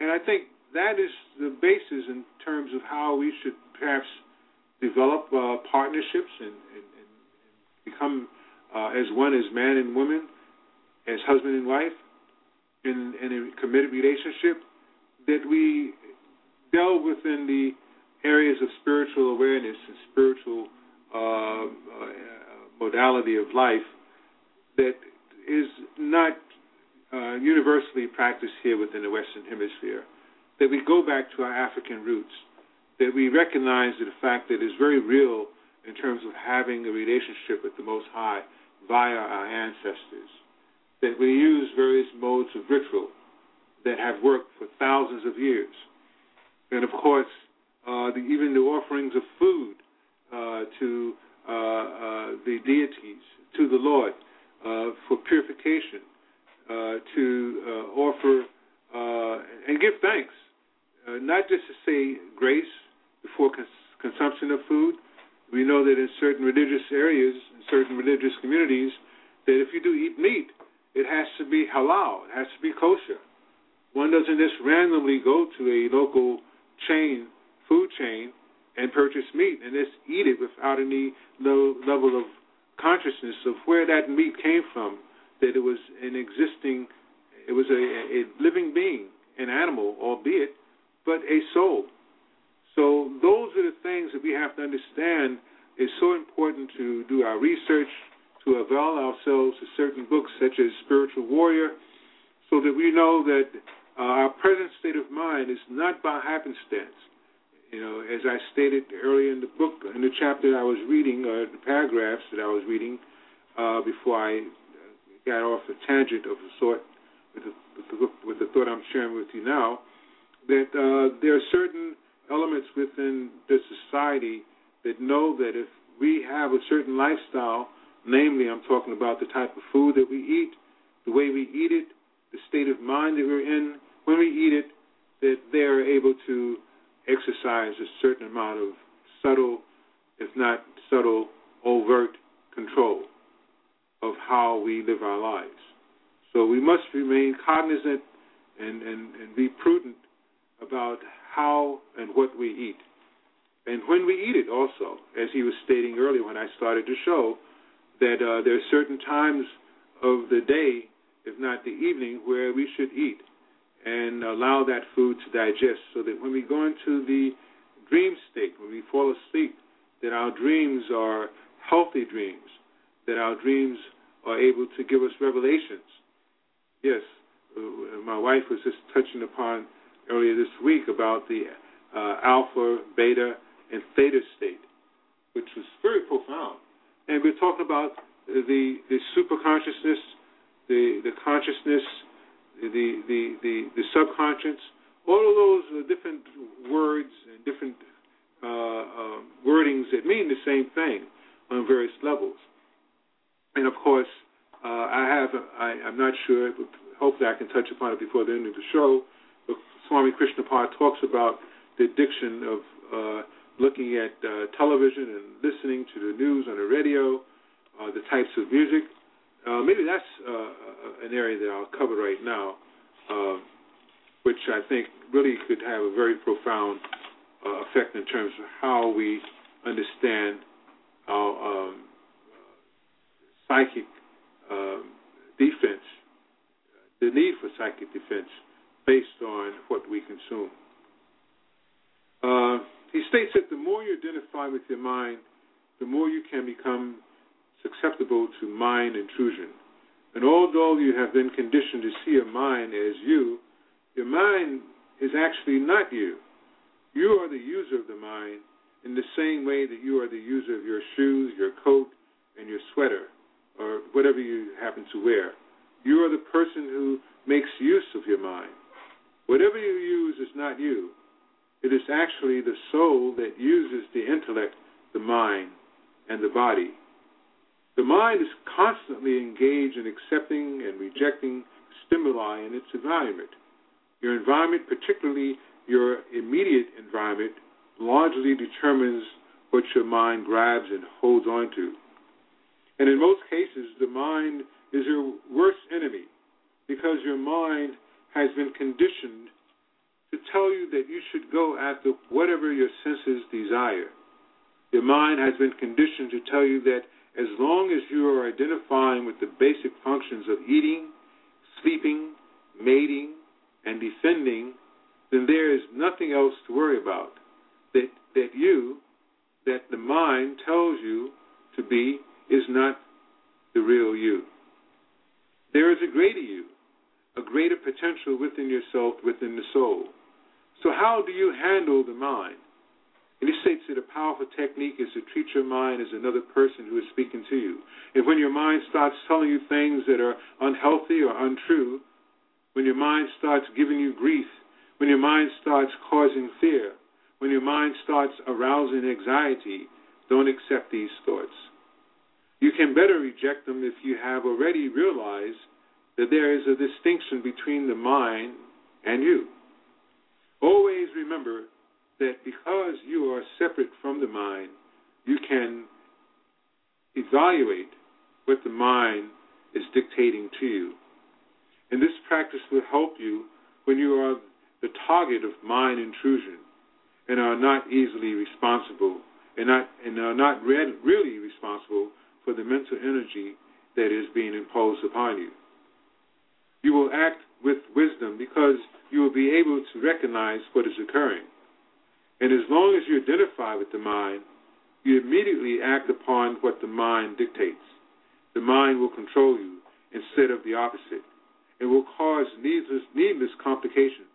Speaker 1: And I think that is the basis in terms of how we should perhaps develop uh, partnerships and, and, and become uh, as one as man and woman, as husband and wife, in, in a committed relationship, that we delve within the areas of spiritual awareness and spiritual uh, uh, modality of life that is not uh, universally practiced here within the Western Hemisphere, that we go back to our African roots, that we recognize the fact that it's very real in terms of having a relationship with the Most High via our ancestors, that we use various modes of ritual that have worked for thousands of years. And of course, uh, the, even the offerings of food to uh, uh the deities, to the Lord, uh, for purification, uh, to offer and give thanks, not just to say grace before cons- consumption of food. We know that in certain religious areas, in certain religious communities, that if you do eat meat, it has to be halal, it has to be kosher. One doesn't just randomly go to a local chain, food chain, and purchase meat and just eat it without any low level of consciousness of where that meat came from, that it was an existing, it was a, a living being, an animal, albeit, but a soul. So those are the things that we have to understand. It's so important to do our research, to avail ourselves to certain books such as Spiritual Warrior, so that we know that uh, our present state of mind is not by happenstance. You know, as I stated earlier in the book, in the chapter I was reading, or the paragraphs that I was reading, uh, before I got off a tangent of a sort with the, with the, with the thought I'm sharing with you now, that uh, there are certain elements within the society that know that if we have a certain lifestyle, namely, I'm talking about the type of food that we eat, the way we eat it, the state of mind that we're in when we eat it, that they're able to exercise a certain amount of subtle, if not subtle, overt control of how we live our lives. So we must remain cognizant and, and, and be prudent about how and what we eat. And when we eat it also, as he was stating earlier when I started the show, that uh, there are certain times of the day, if not the evening, where we should eat and allow that food to digest so that when we go into the dream state, when we fall asleep, that our dreams are healthy dreams, that our dreams are able to give us revelations. Yes, uh, my wife was just touching upon earlier this week about the uh, alpha, beta, and theta state, which was very profound. And we're talking about the the super consciousness, the the consciousness, the the the, the subconscious. All of those are different words and different uh, uh, wordings that mean the same thing on various levels. And of course, uh, I have I, I'm not sure, but hopefully I can touch upon it before the end of the show But Swami Krishnapada talks about the addiction of uh, looking at uh, television and listening to the news on the radio, uh, the types of music. Uh, maybe that's uh, area that I'll cover right now, uh, which I think really could have a very profound effect in terms of how we understand our um, psychic um, defense, the need for psychic defense based on what we consume. Uh, he states that the more you identify with your mind, the more you can become susceptible to mind intrusion. And although you have been conditioned to see your mind as you, your mind is actually not you. You are the user of the mind in the same way that you are the user of your shoes, your coat, and your sweater, or whatever you happen to wear. You are the person who makes use of your mind. Whatever you use is not you. It is actually the soul that uses the intellect, the mind, and the body. The mind is constantly engaged in accepting and rejecting stimuli in its environment. Your environment, particularly your immediate environment, largely determines what your mind grabs and holds on to. And in most cases, the mind is your worst enemy because your mind has been conditioned to tell you that you should go after whatever your senses desire. Your mind has been conditioned to tell you that as long as you are identifying with the basic functions of eating, sleeping, mating, and defending, then there is nothing else to worry about. That that you, that the mind tells you to be, is not the real you. There is a greater you, a greater potential within yourself, within the soul. So, how do you handle the mind? And he states that a powerful technique is to treat your mind as another person who is speaking to you. And when your mind starts telling you things that are unhealthy or untrue, when your mind starts giving you grief, when your mind starts causing fear, when your mind starts arousing anxiety, don't accept these thoughts. You can better reject them if you have already realized that there is a distinction between the mind and you. Always remember that because you are separate from the mind, you can evaluate what the mind is dictating to you. And this practice will help you when you are the target of mind intrusion and are not easily responsible and not and are not re- really responsible for the mental energy that is being imposed upon you. You will act with wisdom because you will be able to recognize what is occurring. And as long as you identify with the mind, you immediately act upon what the mind dictates. The mind will control you instead of the opposite. It will cause needless, needless complications.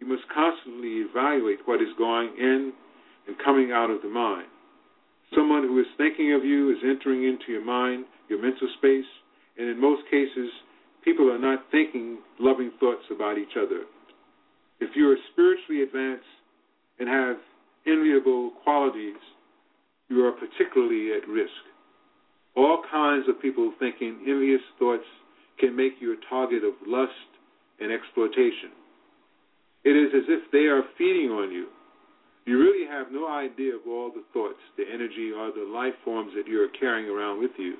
Speaker 1: You must constantly evaluate what is going in and coming out of the mind. Someone who is thinking of you is entering into your mind, your mental space, and in most cases, people are not thinking loving thoughts about each other. If you are spiritually advanced and have enviable qualities, you are particularly at risk. All kinds of people thinking envious thoughts can make you a target of lust and exploitation. It is as if they are feeding on you. You really have no idea of all the thoughts, the energy, or the life forms that you are carrying around with you.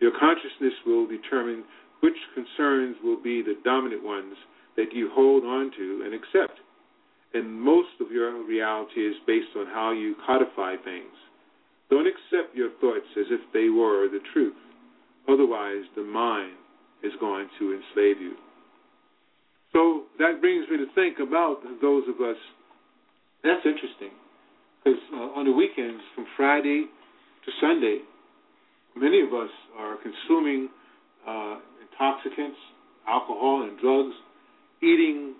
Speaker 1: Your consciousness will determine which concerns will be the dominant ones that you hold on to and accept. And most of your reality is based on how you codify things. Don't accept your thoughts as if they were the truth. Otherwise, the mind is going to enslave you. So that brings me to think about those of us. That's interesting. Because uh, on the weekends, from Friday to Sunday, many of us are consuming uh, intoxicants, alcohol, and drugs, eating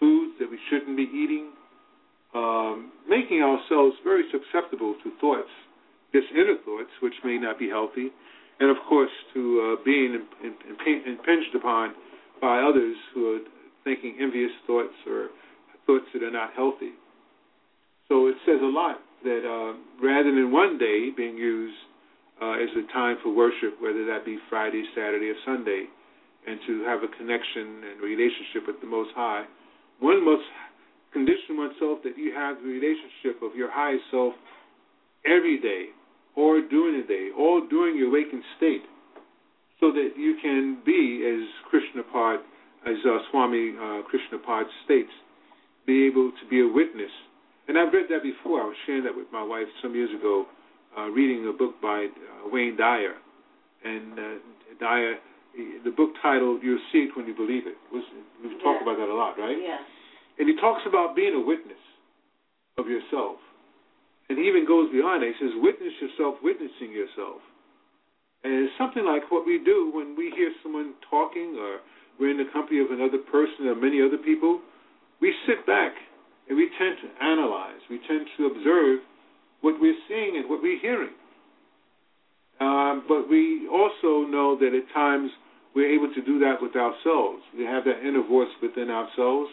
Speaker 1: foods that we shouldn't be eating, um, making ourselves very susceptible to thoughts, just inner thoughts, which may not be healthy, and of course to uh, being impinged upon by others who are thinking envious thoughts or thoughts that are not healthy. So it says a lot that uh, rather than one day being used uh, as a time for worship, whether that be Friday, Saturday, or Sunday, and to have a connection and relationship with the Most High, one must condition oneself that you have the relationship of your highest self every day, or during the day, or during your waking state, so that you can be, as Krishnapada, as uh, Swami uh, Krishnapada states, be able to be a witness. And I've read that before. I was sharing that with my wife some years ago, uh, reading a book by uh, Wayne Dyer, and uh, Dyer the book title "You'll See It When You Believe It." Was, we talk talked about that a lot, right?
Speaker 2: Yeah.
Speaker 1: And he talks about being a witness of yourself, and he even goes beyond that. He says, "Witness yourself, witnessing yourself." And it's something like what we do when we hear someone talking, or we're in the company of another person or many other people. We sit back and we tend to analyze. We tend to observe what we're seeing and what we're hearing. Um, but we also know that at times we're able to do that with ourselves. We have that inner voice within ourselves.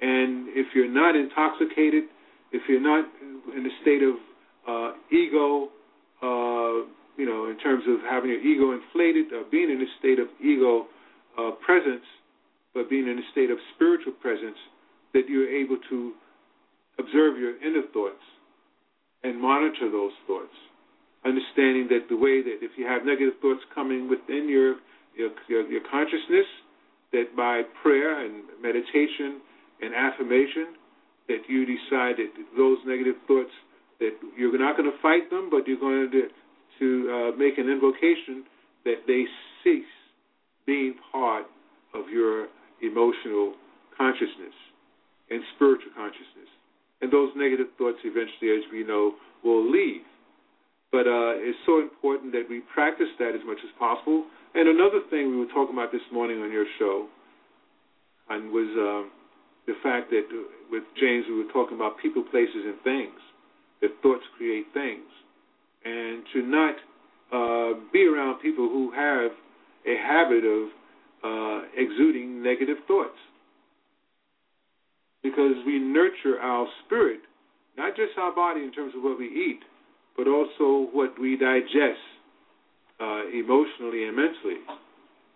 Speaker 1: And if you're not intoxicated, if you're not in a state of uh, ego, uh, you know, in terms of having your ego inflated, or being in a state of ego uh, presence, but being in a state of spiritual presence, that you're able to observe your inner thoughts and monitor those thoughts understanding that the way that if you have negative thoughts coming within your your, your, your consciousness, that by prayer and meditation and affirmation, that you decide that those negative thoughts that you're not going to fight them, but you're going to to uh, make an invocation that they cease being part of your emotional consciousness and spiritual consciousness. And those negative thoughts eventually, as we know, will leave. But uh, it's so important that we practice that as much as possible. And another thing we were talking about this morning on your show and was uh, the fact that uh, with James we were talking about people, places, and things. That thoughts create things, and to not uh, be around people who have a habit of uh, exuding negative thoughts. Because we nurture our spirit, not just our body in terms of what we eat, but also what we digest uh, emotionally and mentally.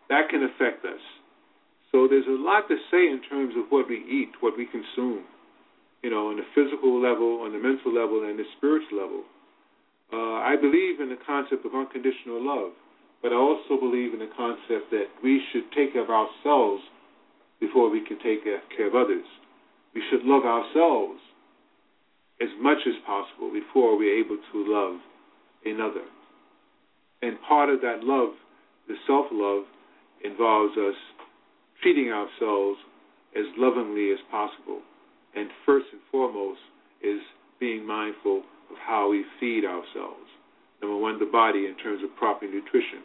Speaker 1: That can affect us. So there's a lot to say in terms of what we eat, what we consume, you know, on the physical level, on the mental level, and the spiritual level. Uh, I believe in the concept of unconditional love, but I also believe in the concept that we should take care of ourselves before we can take care of others. We should love ourselves as much as possible before we're able to love another. And part of that love, the self love, involves us treating ourselves as lovingly as possible. And first and foremost is being mindful of how we feed ourselves. Number one, the body in terms of proper nutrition.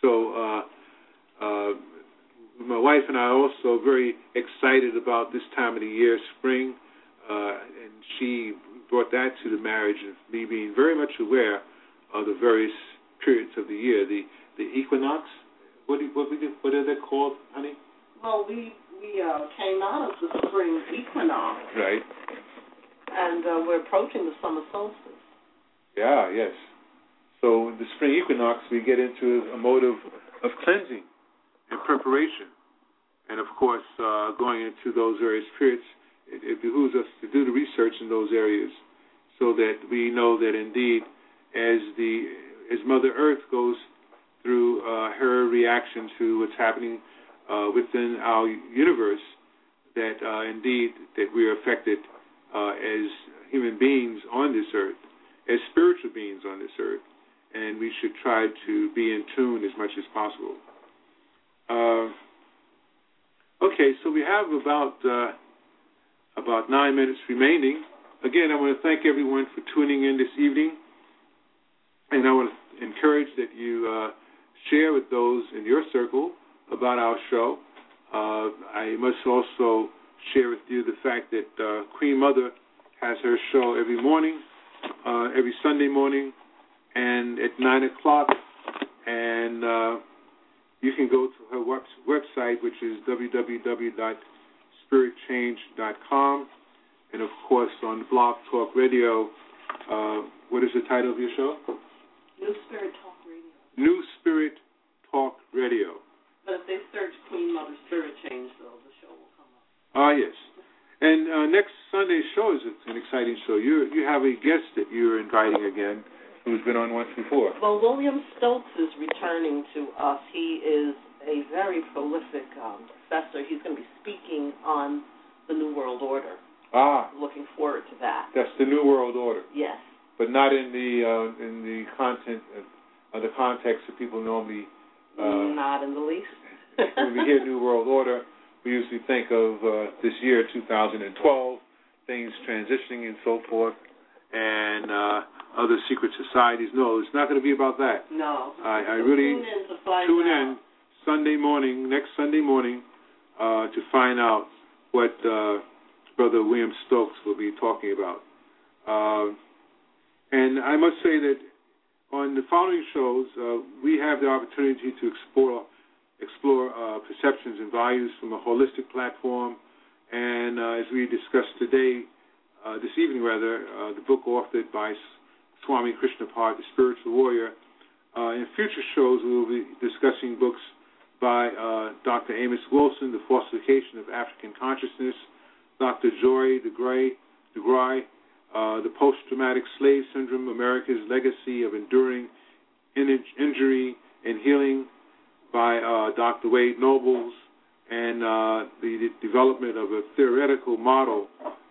Speaker 1: So, uh, uh, my wife and I are also very excited about this time of the year, spring, and she brought that to the marriage of me being very much aware of the various periods of the year. The the equinox, what do, what, we, what are they called, honey?
Speaker 2: Well, we we uh, came out of the spring equinox,
Speaker 1: Right.
Speaker 2: and uh, we're approaching the summer solstice.
Speaker 1: Yeah, yes. So in the spring equinox, we get into a mode of, of cleansing and preparation. And of course, uh, going into those various periods, it, it behooves us to do the research in those areas so that we know that indeed, as the as Mother Earth goes through uh, her reaction to what's happening uh, within our universe, that uh, indeed that we are affected uh, as human beings on this earth, as spiritual beings on this earth, and we should try to be in tune as much as possible. Uh, okay, so we have about uh, about nine minutes remaining. Again, I want to thank everyone for tuning in this evening, and I want to encourage that you uh, share with those in your circle about our show. Uh, I must also share with you the fact that uh, Queen Mother has her show every morning, uh, every Sunday morning, and at nine o'clock. And uh, you can go to her web- website, which is www.spiritchange.com, and of course on Blog Talk Radio. Uh, what is the title of your show?
Speaker 2: New Spirit Talk Radio.
Speaker 1: New Spirit Talk Radio.
Speaker 2: But if they search Queen Mother Spirit Change, though, the show will come up.
Speaker 1: Ah, yes. And uh, next Sunday's show is an exciting show. You you have a guest that you're inviting again, who's been on once before.
Speaker 2: Well, William Stokes is returning to us. He is a very prolific um, professor. He's going to be speaking on the New World Order.
Speaker 1: Ah,
Speaker 2: Looking forward to that.
Speaker 1: that's the New World Order,
Speaker 2: Yes.
Speaker 1: but not in the uh, in the content of, of the context that people normally. Uh,
Speaker 2: Not in the least.
Speaker 1: when we hear New World Order, we usually think of uh, this year, 2012, things transitioning and so forth, and uh, other secret societies. No, it's not going to be about that.
Speaker 2: no.
Speaker 1: I, I really
Speaker 2: tune in
Speaker 1: Sunday morning, next Sunday morning, uh, to find out what uh, Brother William Stokes will be talking about. Uh, and I must say that on the following shows, uh, we have the opportunity to explore explore uh, perceptions and values from a holistic platform. And uh, as we discussed today, this evening rather, the book authored by Swami Krishnapada, the spiritual warrior. In future shows, we will be discussing books by uh, Dr. Amos Wilson, The Falsification of African Consciousness, Dr. Joy DeGruy, DeGruy uh, The Post-Traumatic Slave Syndrome, America's Legacy of Enduring in- Injury and Healing by uh, Dr. Wade Nobles, and uh, the, the development of a theoretical model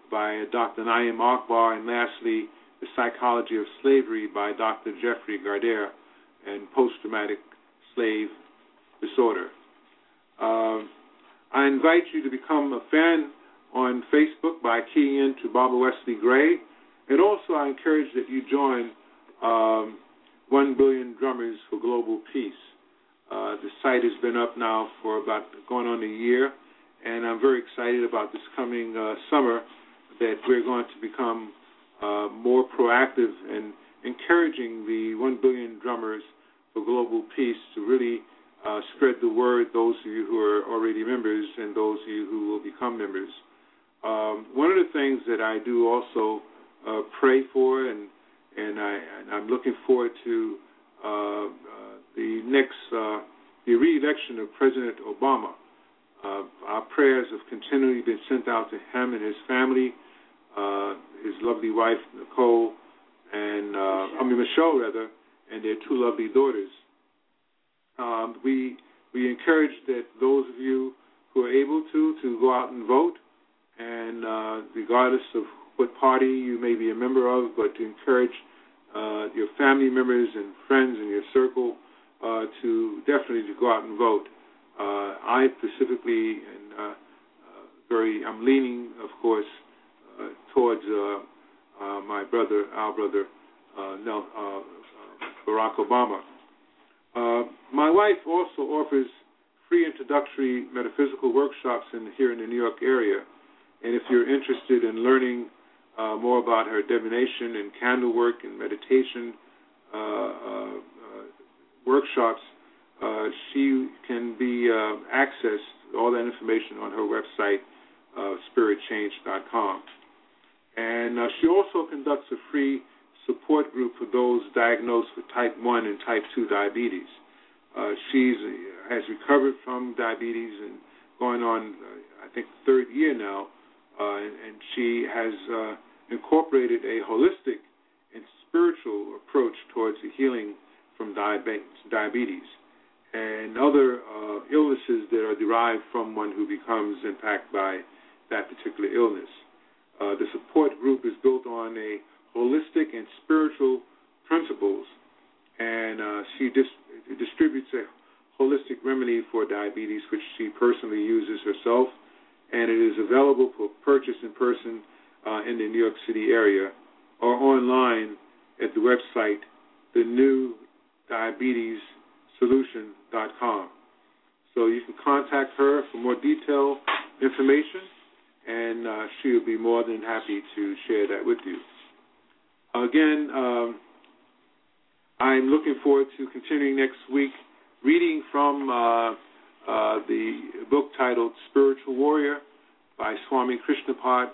Speaker 1: by Dr. Naim Akbar, and lastly, The Psychology of Slavery by Dr. Jeffrey Gardere and Post-Traumatic Slave Disorder. Um, I invite you to become a fan on Facebook by keying in to Barbara Wesley Gray. And also, I encourage that you join um, 1 Billion Drummers for Global Peace. Uh, the site has been up now for about going on a year, and I'm very excited about this coming uh, summer that we're going to become uh, more proactive in encouraging the 1 billion drummers for global peace to really uh, spread the word, those of you who are already members and those of you who will become members. Um, one of the things that I do also uh, pray for, and and, I, I'm looking forward to uh, uh, the next uh, the re-election of President Obama. Uh, our prayers have continually been sent out to him and his family, uh, his lovely wife Nicole, and I mean Michelle rather, and their two lovely daughters. Um, we we encourage that those of you who are able to to go out and vote, and uh, regardless of what party you may be a member of, but to encourage uh, your family members and friends in your circle uh, to definitely to go out and vote. Uh, I specifically and uh, uh, very I'm leaning, of course, towards my brother, our brother, Barack Obama. Uh, my wife also offers free introductory metaphysical workshops in, here in the New York area. And if you're interested in learning uh, more about her divination and candle work and meditation uh, uh, workshops, uh, she can be accessed, all that information on her website, spiritchange.com. And she also conducts a free support group for those diagnosed with type 1 and type 2 diabetes. Uh, she's has recovered from diabetes and going on, uh, I think, third year now, uh, and, and she has uh, incorporated a holistic and spiritual approach towards the healing from diabetes and other uh, illnesses that are derived from one who becomes impacted by that particular illness. Uh, the support group is built on a holistic and spiritual principles, and uh, she dis- distributes a holistic remedy for diabetes, which she personally uses herself, and it is available for purchase in person uh, in the New York City area or online at the website thenewdiabetessolution.com. So you can contact her for more detailed information, and uh, she will be more than happy to share that with you. Again, um, I'm looking forward to continuing next week reading from uh, uh, the book titled Spiritual Warrior by Swami Krishnapada.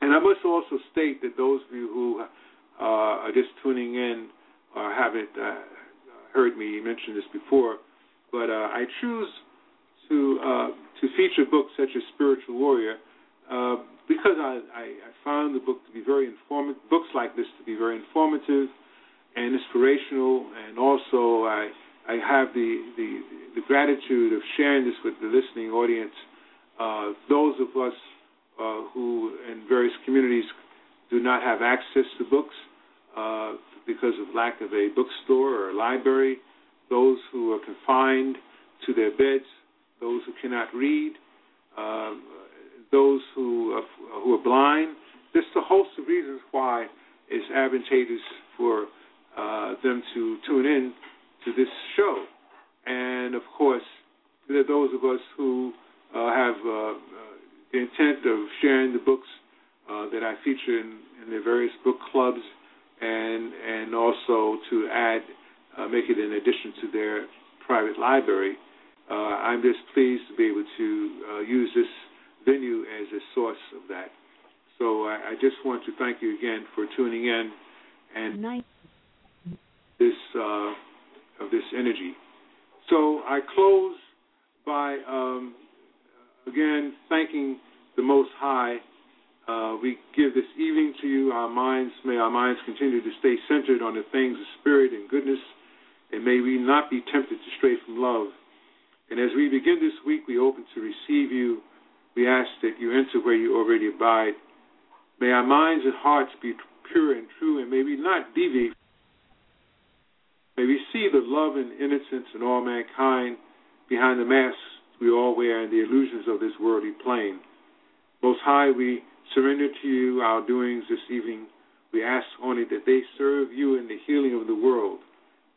Speaker 1: And I must also state that those of you who uh, are just tuning in or haven't uh, heard me mention this before, but uh, I choose to uh, to feature books such as Spiritual Warrior because I, I, I found the book to be very informative, books like this to be very informative and inspirational, and also I I have the the, the gratitude of sharing this with the listening audience. Uh, those of us uh, who in various communities do not have access to books uh, because of lack of a bookstore or a library, those who are confined to their beds, those who cannot read, um, those who are, who are blind. Just a host of reasons why it's advantageous for uh, them to tune in to this show. And of course, there are those of us who uh, have uh, uh, the intent of sharing the books uh, that I feature in, in the various book clubs, and and also to add, uh, make it in addition to their private library. I'm just pleased to be able to use this venue as a source of that. So I, I just want to thank you again for tuning in and nice. this uh, of this energy. So I close by um, again thanking the Most High. Uh, we give this evening to you. Our minds may our minds continue to stay centered on the things of spirit and goodness, and may we not be tempted to stray from love. And as we begin this week, we open to receive you. We ask that you enter where you already abide. May our minds and hearts be pure and true, and may we not deviate May we see the love and innocence in all mankind behind the masks we all wear and the illusions of this worldly plane. Most High, we surrender to you our doings this evening. We ask only that they serve you in the healing of the world.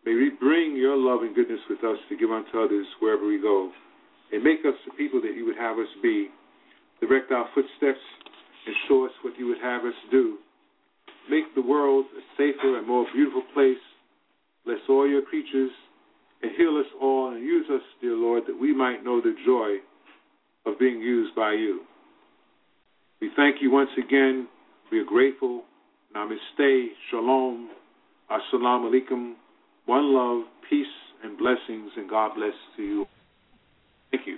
Speaker 1: May we bring your love and goodness with us to give unto others wherever we go. and make us the people that you would have us be. Direct our footsteps and show us what you would have us do. Make the world a safer and more beautiful place. Bless all your creatures and heal us all and use us, dear Lord, that we might know the joy of being used by you. We thank you once again. We are grateful. Namaste, shalom, assalamu alaikum, one love, peace, and blessings, and God bless to you. Thank you.